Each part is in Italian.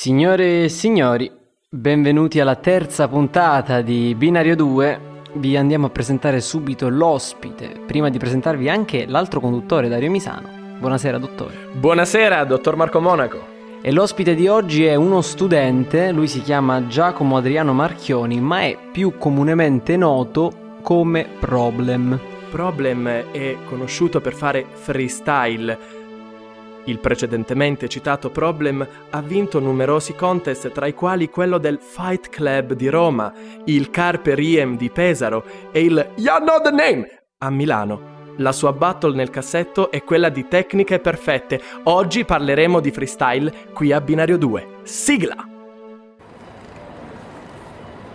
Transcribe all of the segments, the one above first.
Signore e signori, benvenuti alla terza puntata di Binario 2. Vi andiamo a presentare subito l'ospite, prima di presentarvi anche l'altro conduttore, Dario Misano. Buonasera, dottore. Buonasera, dottor Marco Monaco. E l'ospite di oggi è uno studente, lui si chiama Giacomo Adriano Marchioni, ma è più comunemente noto come Problem. Problem è conosciuto per fare freestyle. Il precedentemente citato Problem ha vinto numerosi contest, tra i quali quello del Fight Club di Roma, il Carpe Riem di Pesaro e il You Know the Name a Milano. La sua battle nel cassetto è quella di tecniche perfette. Oggi parleremo di freestyle qui a Binario 2. Sigla!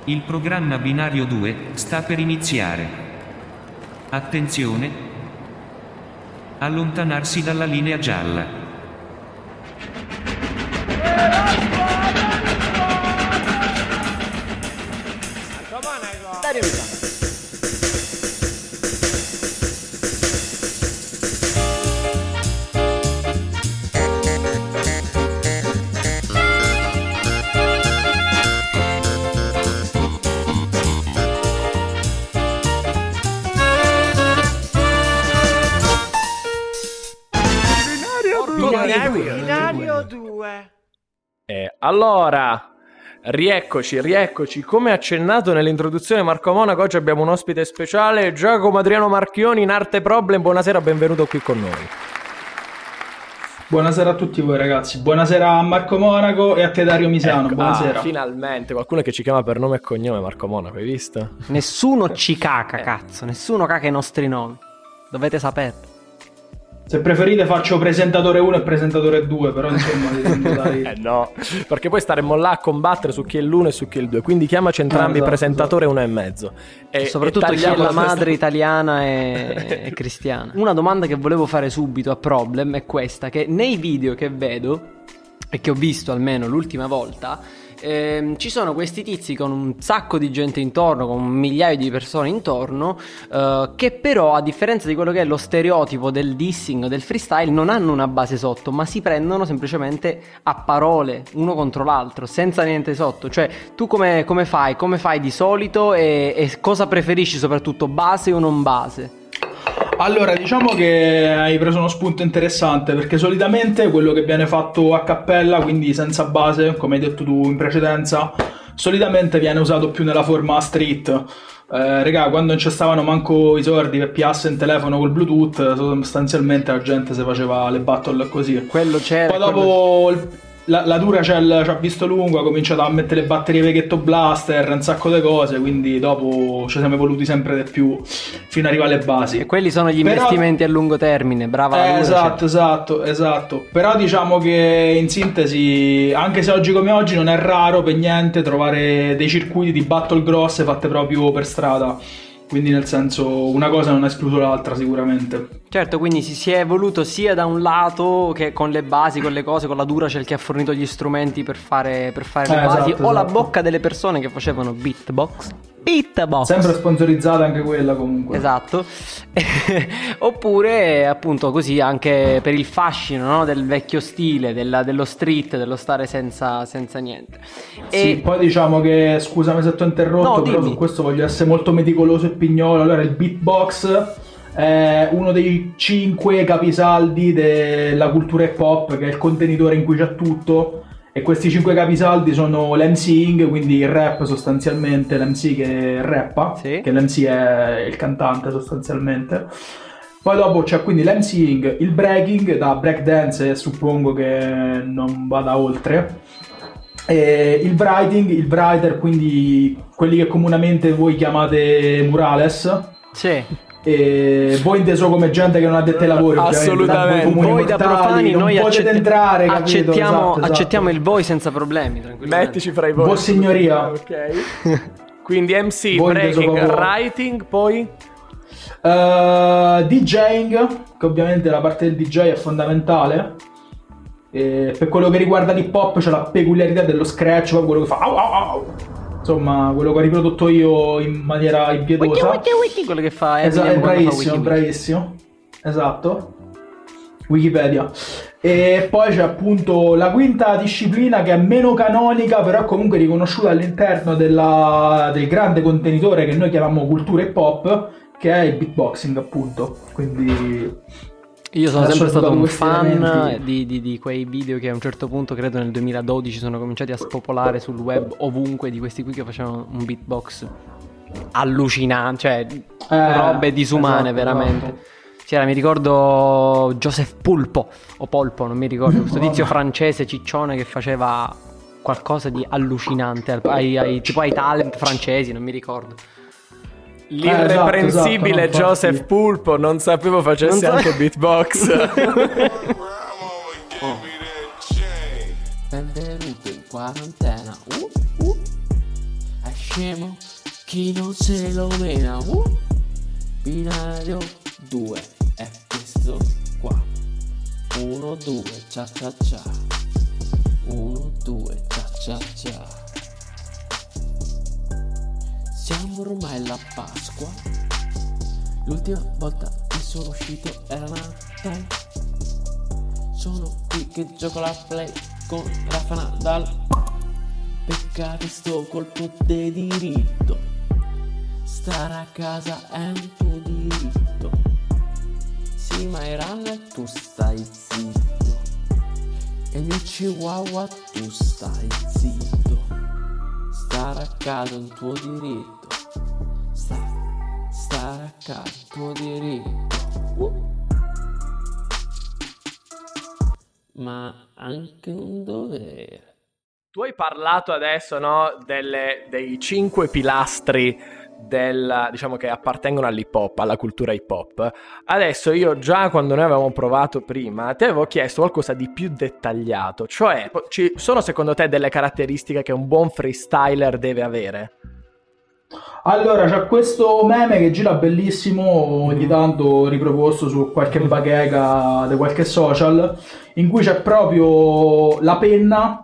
Il programma Binario 2 sta per iniziare. Attenzione! Allontanarsi dalla linea gialla. Dario Misano. Binario 2. E allora, rieccoci, rieccoci. Come accennato nell'introduzione Marco Monaco, oggi abbiamo un ospite speciale, Giacomo Adriano Marchioni in Arte Problem. Buonasera, benvenuto qui con noi. Buonasera a tutti voi ragazzi, buonasera a Marco Monaco e a te Dario Misano, Ecco, buonasera. ah, finalmente, qualcuno che ci chiama per nome e cognome Marco Monaco, hai visto? Nessuno ci caca, cazzo, nessuno caca i nostri nomi. Dovete saperlo. Se preferite faccio presentatore 1 e presentatore 2, però insomma dai... Eh no, perché poi staremmo là a combattere su chi è l'uno e su chi è il due. Quindi chiamaci entrambi esatto, presentatore uno e mezzo. E, Soprattutto e chi è tagliamo la questa- madre italiana e, e cristiana. Una domanda che volevo fare subito a Problem è questa, che nei video che vedo, e che ho visto almeno l'ultima volta, ehm, ci sono questi tizi con un sacco di gente intorno, con un migliaio di persone intorno, eh, che però a differenza di quello che è lo stereotipo del dissing del freestyle non hanno una base sotto, ma si prendono semplicemente a parole uno contro l'altro, senza niente sotto. Cioè, tu come, come fai? Come fai di solito e, e cosa preferisci soprattutto, base o non base? Allora, diciamo che hai preso uno spunto interessante perché solitamente quello che viene fatto a cappella, quindi senza base, come hai detto tu in precedenza, solitamente viene usato più nella forma street. Eh, regà, quando non ci stavano manco i soldi per piasse in telefono col Bluetooth, sostanzialmente la gente si faceva le battle così. Quello c'era. Poi quello- dopo il- la, la Duracell ci ha visto lungo, ha cominciato a mettere le batterie vecchietto blaster, un sacco di cose, quindi dopo ci siamo evoluti sempre di più fino ad arrivare alle basi. E quelli sono gli Però- investimenti a lungo termine, brava Eh, Duracell. esatto, esatto, esatto. Però diciamo che in sintesi, anche se oggi come oggi non è raro per niente trovare dei circuiti di battle grosse fatte proprio per strada. Quindi nel senso una cosa non ha escluso l'altra sicuramente. Certo, quindi si, si è evoluto sia da un lato che con le basi, con le cose, con la Duracell che ha fornito gli strumenti per fare, per fare le Eh, basi, esatto, o la esatto. bocca delle persone che facevano beatbox. Beatbox. Sempre sponsorizzata anche quella comunque. Esatto. Oppure appunto così anche per il fascino no, del vecchio stile, della- dello street, dello stare senza, senza niente. Sì, poi diciamo che scusami se ti ho interrotto, No, però dimmi. su questo voglio essere molto meticoloso e pignolo. Allora, il beatbox è uno dei cinque capisaldi della cultura hip hop, che è il contenitore in cui c'è tutto. E questi cinque capisaldi sono l'MCing, quindi il rap sostanzialmente, l'MC che rappa, Sì. che l'MC è il cantante sostanzialmente. Poi dopo c'è quindi l'MCing, il breaking da breakdance e suppongo che non vada oltre. E il writing, il writer, quindi quelli che comunemente voi chiamate murales. Sì. E voi inteso come gente che non ha detto ai lavori, Assolutamente. comuni Voi da profani non noi accett- entrare, accettiamo, Esatto, esatto. accettiamo il voi senza problemi. Mettici fra i voi. Vossignoria. Ok. Quindi MC, Voi breaking, writing, poi... Uh, DJing, che ovviamente la parte del DJ è fondamentale. E per quello che riguarda l'hip hop c'è la peculiarità dello scratch, proprio quello che fa au, au, au. Insomma, quello che ho riprodotto io in maniera impietosa. Wiki, wiki, wiki, quello che fa Eminem è quando fa bravissimo, bravissimo. Esatto. Wikipedia. E poi c'è appunto la quinta disciplina che è meno canonica, però comunque riconosciuta all'interno della- del grande contenitore che noi chiamiamo cultura hip hop, che è il beatboxing, appunto. Quindi Io sono sempre stato un fan di, di- di quei video che a un certo punto, credo nel 2012, sono cominciati a spopolare sul web ovunque di questi qui che facevano un beatbox allucinante, cioè robe disumane esatto, veramente. esatto. C'era, mi ricordo Joseph Pulpo o Polpo, non mi ricordo, questo tizio francese ciccione che faceva qualcosa di allucinante al- ai, ai- tipo ai talent francesi, non mi ricordo. L'irreprensibile esatto, esatto, no, Joseph infatti. Pulpo, non sapevo facesse Non so- anche beatbox. Benvenuto in quarantena. Uh, uh. È scemo chi non se lo mena. Uh. Binario 2 è questo qua. 1, 2, cia cia cia. 1, 2, cia cia cia. Siamo ormai alla Pasqua. L'ultima volta che sono uscito era Natale. Sono qui che gioco la play con Rafa Nadal. Peccate sto colpo di diritto. Stare a casa è un tuo diritto. Sì, ma Iran tu stai zitto. E il mio chihuahua tu stai zitto. Stare a casa è un tuo diritto. Sta, stare a casa è un tuo diritto. Uh. Ma anche un dovere. Tu hai parlato adesso, no, delle- dei cinque pilastri del, diciamo che appartengono all'hip hop, alla cultura hip hop. Adesso io già quando noi avevamo provato prima, ti avevo chiesto qualcosa di più dettagliato, cioè ci sono secondo te delle caratteristiche che un buon freestyler deve avere? Allora, c'è questo meme che gira bellissimo, ogni tanto riproposto su qualche bacheca di qualche social, in cui c'è proprio la penna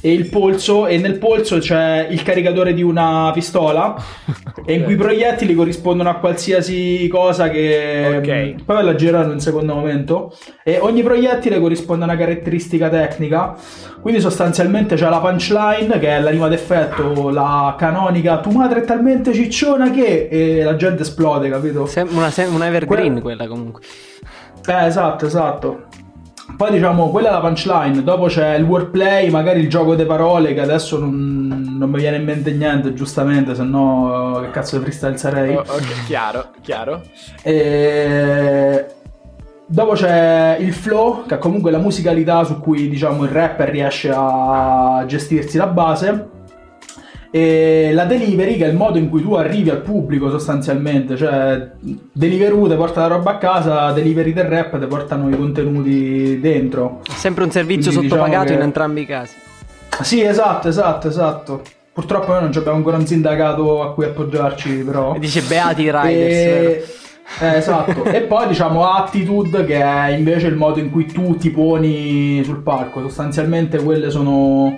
e il polso, e nel polso c'è il caricatore di una pistola, e in cui i proiettili corrispondono a qualsiasi cosa che... Ok. Poi ve la girerò in un secondo momento. E ogni proiettile corrisponde a una caratteristica tecnica. Quindi sostanzialmente c'è la punchline, che è la rima d'effetto, la canonica, tu madre è talmente cicciona che... E la gente esplode, capito? Sem- una, sem- una evergreen Que- quella comunque. Eh, esatto, esatto. Poi diciamo, quella è la punchline, dopo c'è il wordplay, magari il gioco di parole, che adesso non, non mi viene in mente niente, giustamente, se no che cazzo di freestyle sarei. Oh, ok, chiaro, chiaro. E... Dopo c'è il flow, che è comunque la musicalità su cui diciamo il rapper riesce a gestirsi la base. E la delivery, che è il modo in cui tu arrivi al pubblico sostanzialmente, cioè Deliveroo ti porta la roba a casa, Delivery del rap ti portano i contenuti dentro. Sempre un servizio Quindi diciamo sottopagato che- in entrambi i casi. Sì, esatto, esatto, esatto. Purtroppo noi non abbiamo ancora un sindacato a cui appoggiarci, però. E dice beati riders. E- eh, esatto. e poi diciamo attitude che è invece il modo in cui tu ti poni sul palco. Sostanzialmente quelle sono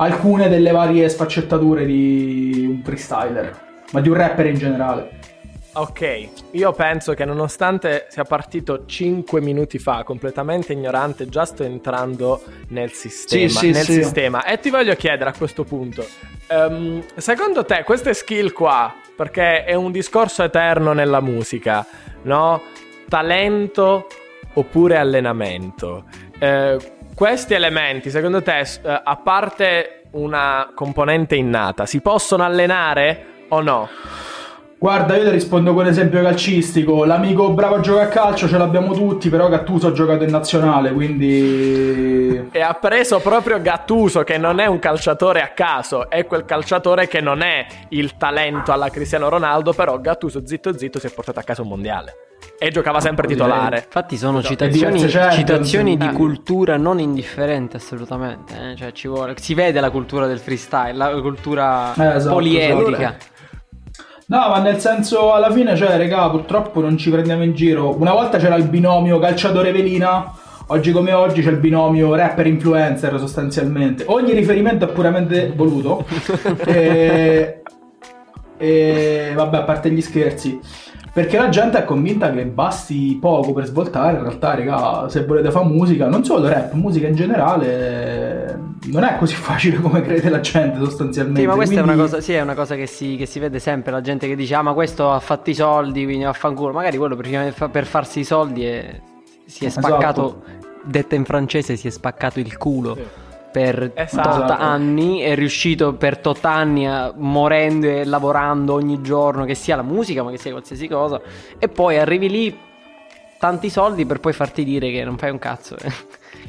alcune delle varie sfaccettature di un freestyler, ma di un rapper in generale. Ok, io penso che nonostante sia partito 5 minuti fa, completamente ignorante, già sto entrando nel sistema. Sì, sì, nel sì. sistema. E ti voglio chiedere a questo punto, ehm, secondo te queste skill qua, perché è un discorso eterno nella musica, no? Talento oppure allenamento. Eh, questi elementi, secondo te, eh, a parte una componente innata, si possono allenare o no? Guarda, io ti rispondo con un esempio calcistico. L'amico bravo a giocare a calcio ce l'abbiamo tutti, però Gattuso ha giocato in nazionale, quindi... E ha preso proprio Gattuso, che non è un calciatore a caso, è quel calciatore che non è il talento alla Cristiano Ronaldo, però Gattuso zitto zitto si è portato a casa un mondiale. E giocava sempre titolare. Infatti sono Esatto. citazioni, citazioni di Eh. cultura non indifferente assolutamente. eh. Cioè, ci vuole- si vede la cultura del freestyle, la cultura Eh, esatto, poliedrica. No, ma nel senso, alla fine, cioè, regà, purtroppo non ci prendiamo in giro. Una volta c'era il binomio calciatore-velina, oggi come oggi c'è il binomio rapper-influencer, sostanzialmente. Ogni riferimento è puramente voluto. e... e... vabbè, a parte gli scherzi. Perché la gente è convinta che basti poco per svoltare, in realtà, raga, se volete fare musica, non solo rap, musica in generale, non è così facile come crede la gente sostanzialmente. Sì, ma questa Quindi- è una cosa, sì, è una cosa che, si, che si vede sempre, la gente che dice ah ma questo ha fatto i soldi, quindi vaffanculo, magari quello per, per farsi i soldi è- si è Esatto. spaccato, detta in francese, si è spaccato il culo. Per Esatto. tot anni è riuscito per tot anni a- morendo e lavorando ogni giorno che sia la musica ma che sia qualsiasi cosa e poi arrivi lì tanti soldi per poi farti dire che non fai un cazzo che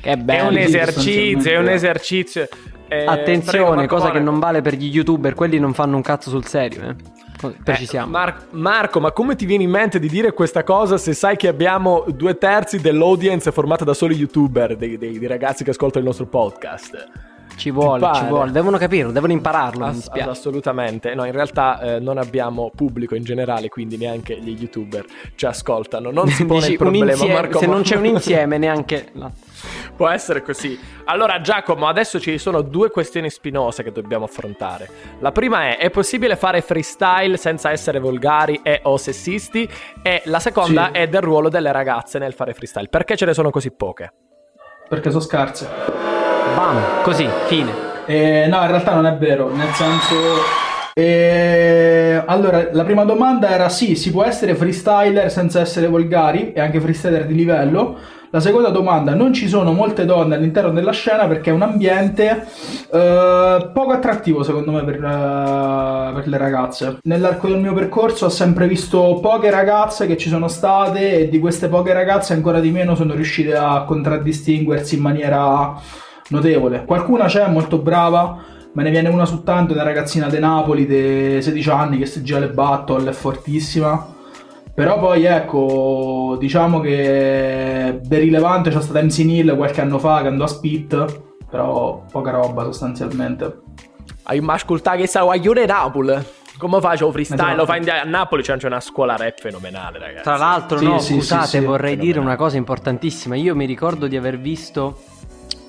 è È bello un sì, esercizio, è un esercizio. Eh, prego, Attenzione, Marco cosa che non vale per gli youtuber, quelli non fanno un cazzo sul serio, eh. Co- Eh, Precisiamo. Mar- Marco, ma come ti viene in mente di dire questa cosa se sai che abbiamo due terzi dell'audience formata da soli youtuber, dei, dei- dei ragazzi che ascoltano il nostro podcast? ci vuole, ci vuole. Devono capirlo, devono impararlo. Ass- assolutamente. No, in realtà eh, non abbiamo pubblico in generale, quindi neanche gli youtuber ci ascoltano. Non si pone Dici il un problema, insieme- Marco. se ma- non c'è un insieme, neanche. no. Può essere così. Allora, Giacomo, adesso ci sono due questioni spinose che dobbiamo affrontare. La prima è: è possibile fare freestyle senza essere volgari e o sessisti? E la seconda Sì. è del ruolo delle ragazze nel fare freestyle. Perché ce ne sono così poche? Perché sono scarse. Bam, così, fine. Eh, no, in realtà non è vero, nel senso... eh, allora, la prima domanda era sì, si può essere freestyler senza essere volgari e anche freestyler di livello. La seconda domanda, non ci sono molte donne all'interno della scena perché è un ambiente eh, poco attrattivo secondo me per, eh, per le ragazze. Nell'arco del mio percorso ho sempre visto poche ragazze che ci sono state e di queste poche ragazze ancora di meno sono riuscite a contraddistinguersi in maniera notevole. Qualcuna c'è, molto brava, me ne viene una su tanto, una ragazzina di Napoli di 16 anni che si gira le battle, è fortissima. Però poi ecco, diciamo che di rilevante c'è stata MC Neal qualche anno fa che andò a Spit, però poca roba sostanzialmente. Hai ma ascoltato che sta guaglione Napoli? Come faccio freestyle? Lo fai in- a Napoli c'è una scuola rap fenomenale, ragazzi. Tra l'altro, Sì, no, sì, scusate, sì, sì. vorrei dire Fenomenale. una cosa importantissima. Io mi ricordo di aver visto.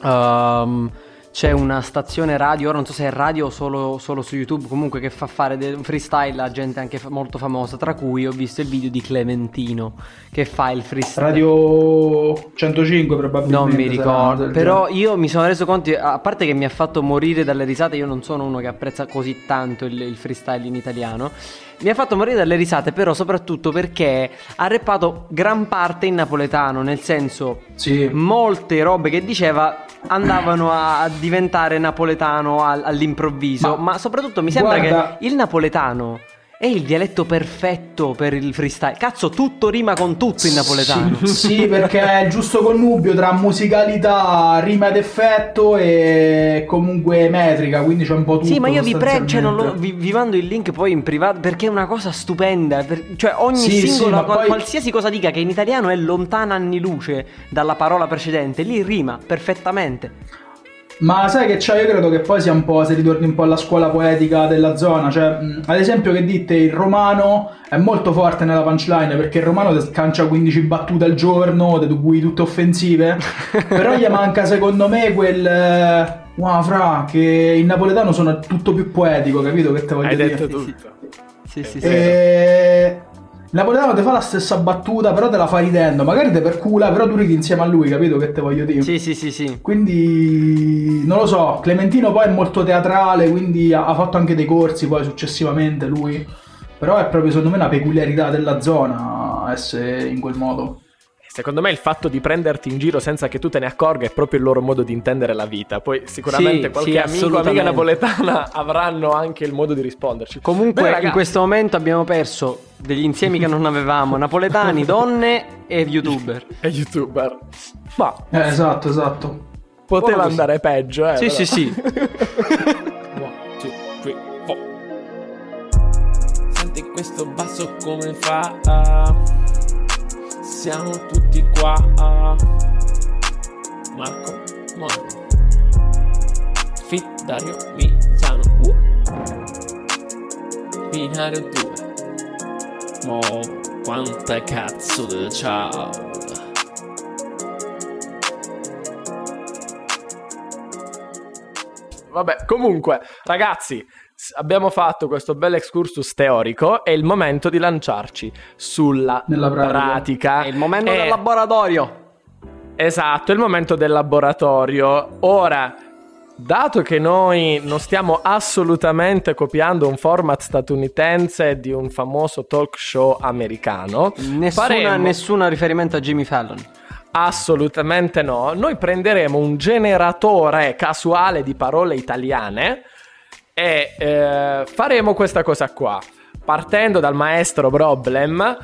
ehm, c'è una stazione radio, ora non so se è radio o solo, solo su YouTube, comunque che fa fare del freestyle a gente anche fa- molto famosa, tra cui ho visto il video di Clementino che fa il freestyle. Radio 105 probabilmente. Non mi ricordo, però genere. io mi sono reso conto, a parte che mi ha fatto morire dalle risate, io non sono uno che apprezza così tanto il, il freestyle in italiano, mi ha fatto morire dalle risate però soprattutto perché ha rappato gran parte in napoletano, nel senso Sì. molte robe che diceva andavano a, diventare napoletano al- all'improvviso, ma, Ma- soprattutto mi sembra guarda- che il napoletano è il dialetto perfetto per il freestyle. Cazzo, tutto rima con tutto in napoletano. Sì, sì, perché è il giusto connubio tra musicalità, rima ed effetto e comunque metrica, quindi c'è un po' tutto. Sì, ma io vi prego, cioè, lo- vi, vi mando il link poi in privato perché è una cosa stupenda. per- cioè, ogni Sì, sì, singola, qual- poi- qualsiasi cosa dica che in italiano è lontana anni luce dalla parola precedente, lì rima perfettamente. Ma sai che c'è? Io credo che poi sia un po', se ritorni un po' alla scuola poetica della zona, cioè, ad esempio che dite, il romano è molto forte nella punchline, perché il romano ti cancia 15 battute al giorno, di cui tutte offensive, però gli manca secondo me quel... eh, Wow, fra, che in napoletano sono tutto più poetico, capito che te voglio Hai dire? detto Sì, tutto. Sì, sì, Eh, sì. E... Napoletano ti fa la stessa battuta, però te la fa ridendo, magari te percula, però tu ridi insieme a lui, capito che te voglio dire? Sì, sì, sì, sì. Quindi non lo so, Clementino poi è molto teatrale, quindi ha, ha fatto anche dei corsi poi successivamente lui. Però è proprio secondo me una peculiarità della zona essere in quel modo. Secondo me il fatto di prenderti in giro senza che tu te ne accorga è proprio il loro modo di intendere la vita. Poi sicuramente Sì, qualche sì, amico amica napoletana avranno anche il modo di risponderci. Comunque, Beh, in questo momento abbiamo perso degli insiemi che non avevamo: napoletani, donne e youtuber. è youtuber. Ma Eh, esatto, esatto. poteva andare peggio, eh. Sì, però. sì, sì. Senti questo basso come fa? Siamo tutti qua. Marco, Mono. Fit Dario Misano. Uh. Binario 2. Mo quanta cazzo di ciao. Vabbè, comunque, ragazzi, abbiamo fatto questo bel excursus teorico, è il momento di lanciarci sulla Nella pratica. pratica. È il momento E- del laboratorio. Esatto, è il momento del laboratorio. Ora, dato che noi non stiamo assolutamente copiando un format statunitense di un famoso talk show americano, Nessuna, faremo- nessuna riferimento a Jimmy Fallon. Assolutamente no. Noi prenderemo un generatore casuale di parole italiane e eh, faremo questa cosa qua. Partendo dal maestro Problem,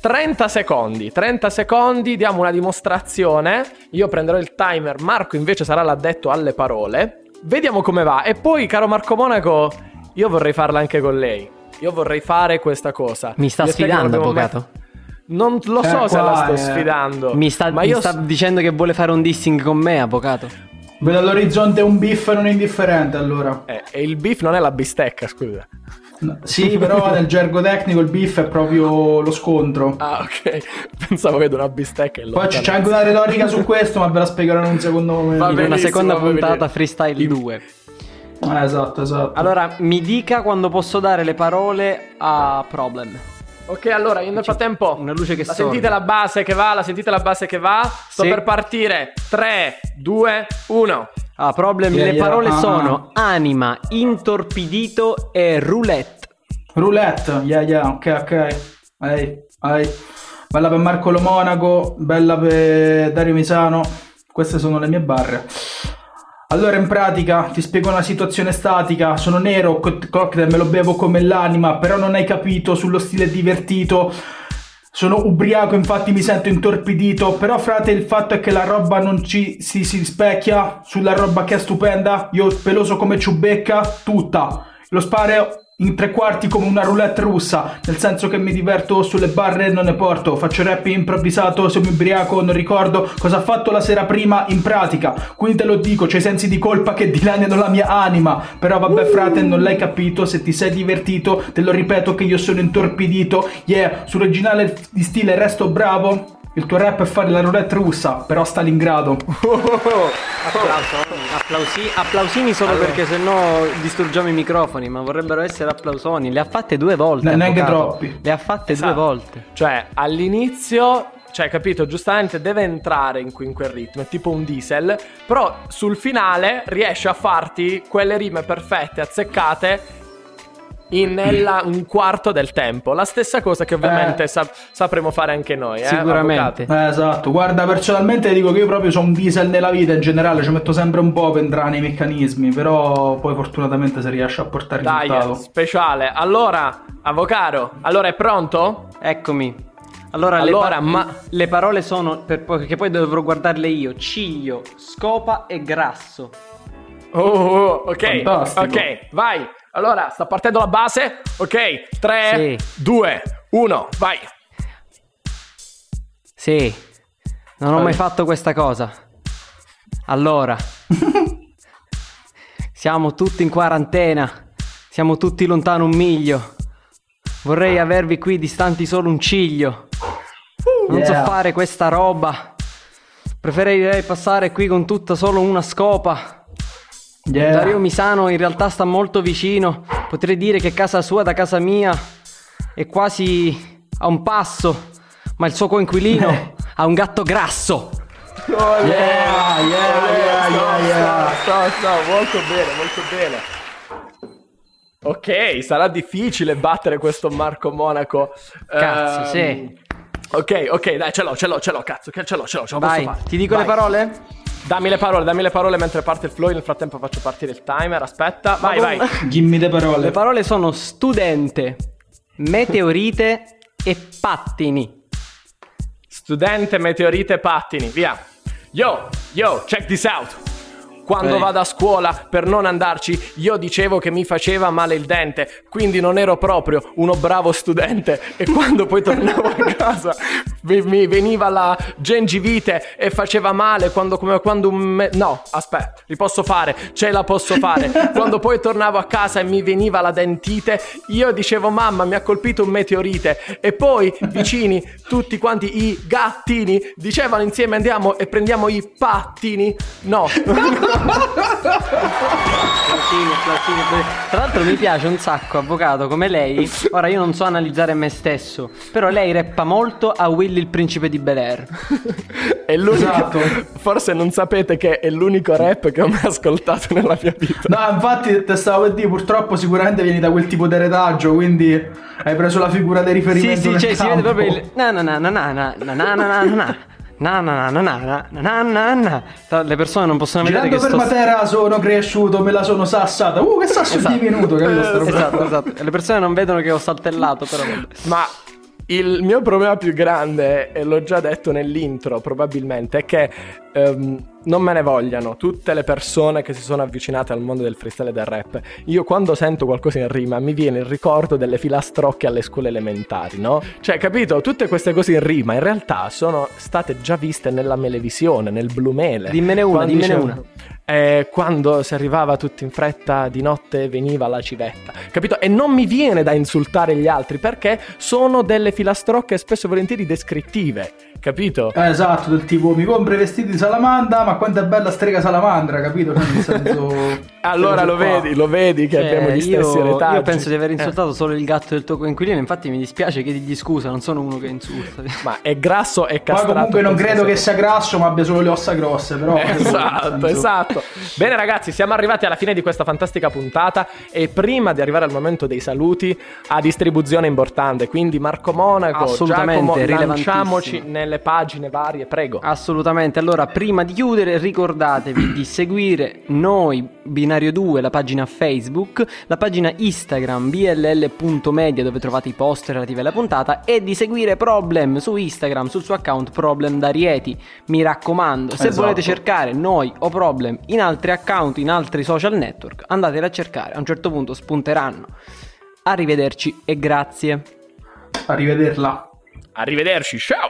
30 secondi. 30 secondi, diamo una dimostrazione. Io prenderò il timer, Marco invece sarà l'addetto alle parole. Vediamo come va. E poi, caro Marco Monaco, io vorrei farla anche con lei. Io vorrei fare questa cosa. Mi sta Io sfidando, avvocato? Non lo so Eh, se la sto è- sfidando. Mi sta, ma mi sta s- dicendo che vuole fare un dissing con me, avvocato. Vedo all'orizzonte un biff non indifferente allora. Eh, e il beef non è la bistecca, scusa. No, Sì, però nel gergo tecnico il biff è proprio lo scontro. Ah, ok. Pensavo che una bistecca. Poi c- c'è anche una retorica su questo, ma ve la spiegherò in un secondo momento. Va In una seconda puntata. Freestyle 2. Eh, esatto, esatto. Allora, mi dica quando posso dare le parole a Problem. Ok, allora, io nel frattempo. una luce che La sorge. sentite la base che va? La sentite la base che va? Sto Sì. per partire. 3, 2, 1. Ah, Problem, Yeah, le yeah, parole ah, sono anima, intorpidito e roulette. Roulette, yeah, yeah, ok, ok. Ehi, ehi. Bella per Marco Lo Monaco, bella per Dario Misano. Queste sono le mie barre. Allora, in pratica, ti spiego una situazione statica. Sono nero, co- cocktail me lo bevo come l'anima, però non hai capito sullo stile divertito. Sono ubriaco, infatti mi sento intorpidito. Però, frate, il fatto è che la roba non ci si, si rispecchia sulla roba che è stupenda. Io peloso come ciubecca, tutta. Lo sparo in tre quarti come una roulette russa. Nel senso che mi diverto sulle barre e non ne porto. Faccio rap improvvisato, se mi ubriaco non ricordo cosa ha fatto la sera prima in pratica. Quindi te lo dico, c'è sensi di colpa che dilaniano la mia anima. Però vabbè, frate, non l'hai capito. Se ti sei divertito, te lo ripeto che io sono intorpidito. Yeah, sull'originale di stile resto bravo. Il tuo rap è fare la roulette russa, però Stalingrado. Applausi- applausini solo perché sennò distruggiamo i microfoni, ma vorrebbero essere applausoni. Le ha fatte due volte. Ne- neanche troppi. Le ha fatte Esatto. due volte. Cioè, all'inizio, cioè, capito, giustamente deve entrare in, in quel ritmo, è tipo un diesel, però sul finale riesce a farti quelle rime perfette, azzeccate, in nella- un quarto del tempo. La stessa cosa che ovviamente Eh. sa- sapremo fare anche noi, eh, Sicuramente. Eh, esatto, guarda, personalmente dico che io proprio sono un diesel nella vita in generale, ci metto sempre un po' per entrare nei meccanismi, però poi fortunatamente si riesce a portare Dai, risultato. speciale. Allora, avvocato, allora è pronto? Eccomi. Allora, Allora, le, pa- ma- le parole sono, per poi- perché poi dovrò guardarle io, ciglio, scopa e grasso. Oh, oh, ok, Fantastico. ok, vai. Allora, sta partendo la base. Ok, 3, Sì. 2, 1, vai. Sì, non ho mai fatto questa cosa. Allora, siamo tutti in quarantena, siamo tutti lontano un miglio. Vorrei avervi qui distanti solo un ciglio. Non so fare questa roba. Preferirei passare qui con tutta solo una scopa. Yeah. Dario Misano in realtà sta molto vicino. Potrei dire che casa sua da casa mia è quasi a un passo. Ma il suo coinquilino ha un gatto grasso. Yeah, yeah, yeah, yeah, yeah. Sto, sto, molto bene, molto bene. Ok, sarà difficile battere questo Marco Monaco. Cazzo, Ehm, sì. Ok, ok, dai, ce l'ho, ce l'ho, ce l'ho, cazzo, che ce l'ho, ce l'ho, ce lo Vai, posso fare. ti dico Vai. le parole? Dammi le parole, dammi le parole mentre parte il flow. Nel frattempo faccio partire il timer. Aspetta, vai, vai. Gimmi le parole. Le parole sono studente, meteorite e pattini. Studente, meteorite, pattini, via. Yo, yo, check this out. Quando Ehi. vado a scuola per non andarci, io dicevo che mi faceva male il dente, quindi non ero proprio uno bravo studente. E quando poi tornavo a casa mi, veniva la gengivite e faceva male. Quando, come, quando un me- No, aspetta, li posso fare, ce la posso fare. quando poi tornavo a casa e mi veniva la dentite, io dicevo mamma mi ha colpito un meteorite. E poi vicini, tutti quanti i gattini dicevano insieme andiamo e prendiamo i pattini. No. classini, classini. Tra l'altro mi piace un sacco, avvocato, come lei. Ora io non so analizzare me stesso, però lei reppa molto a Willy il principe di Bel Air. È l'unico... Esatto. Forse non sapete che è l'unico rap che ho mai ascoltato nella mia vita. No, infatti te stavo per dire, purtroppo sicuramente vieni da quel tipo di retaggio, quindi hai preso la figura di Sì, riferimento sì, nel cioè si vede campo. proprio il na na na na na na na na na na. Na na na na na na na na na. Le persone non possono vedere Girando che per sto Matera sono cresciuto, me la sono sassata. Uh, che sasso Esatto. diminuto, capito? Esatto, esatto. Le persone non vedono che ho saltellato, però. Ma il mio problema più grande, e l'ho già detto nell'intro probabilmente, è che ehm, non me ne vogliano tutte le persone che si sono avvicinate al mondo del freestyle e del rap. Io quando sento qualcosa in rima mi viene il ricordo delle filastrocche alle scuole elementari, no? Cioè, capito? Tutte queste cose in rima in realtà sono state già viste nella melevisione, nel Blumele. Dimmene una, dimmene dicevano- eh, quando si arrivava tutti in fretta di notte veniva la civetta, capito? E non mi viene da insultare gli altri perché sono delle filastrocche spesso e volentieri descrittive, capito? Eh, esatto, del tipo mi compri i vestiti di salamandra, ma quanto è bella strega salamandra, capito? Cioè, nel senso... Allora lo vedi, lo vedi che Cioè, abbiamo gli stessi io, retaggi. io penso di aver Eh, insultato solo il gatto del tuo coinquilino, infatti mi dispiace chiedegli scusa, non sono uno che insulta. ma è grasso e castrato. comunque non credo che sia- grasso, ma abbia solo le ossa grosse, però... Esatto, nel esatto. Bene ragazzi, siamo arrivati alla fine di questa fantastica puntata e prima di arrivare al momento dei saluti a distribuzione importante, quindi Marco Monaco, Assolutamente, Giacomo, lanciamoci nelle pagine varie, prego. Assolutamente, allora prima di chiudere ricordatevi di seguire noi Binario 2, la pagina Facebook, la pagina Instagram bll.media dove trovate i post relativi alla puntata e di seguire Problem su Instagram sul suo account Problem da Rieti. Mi raccomando, se Esatto. volete cercare noi o Problem in altri account, in altri social network, andateli a cercare, a un certo punto spunteranno. Arrivederci e grazie. Arrivederla. Arrivederci, ciao!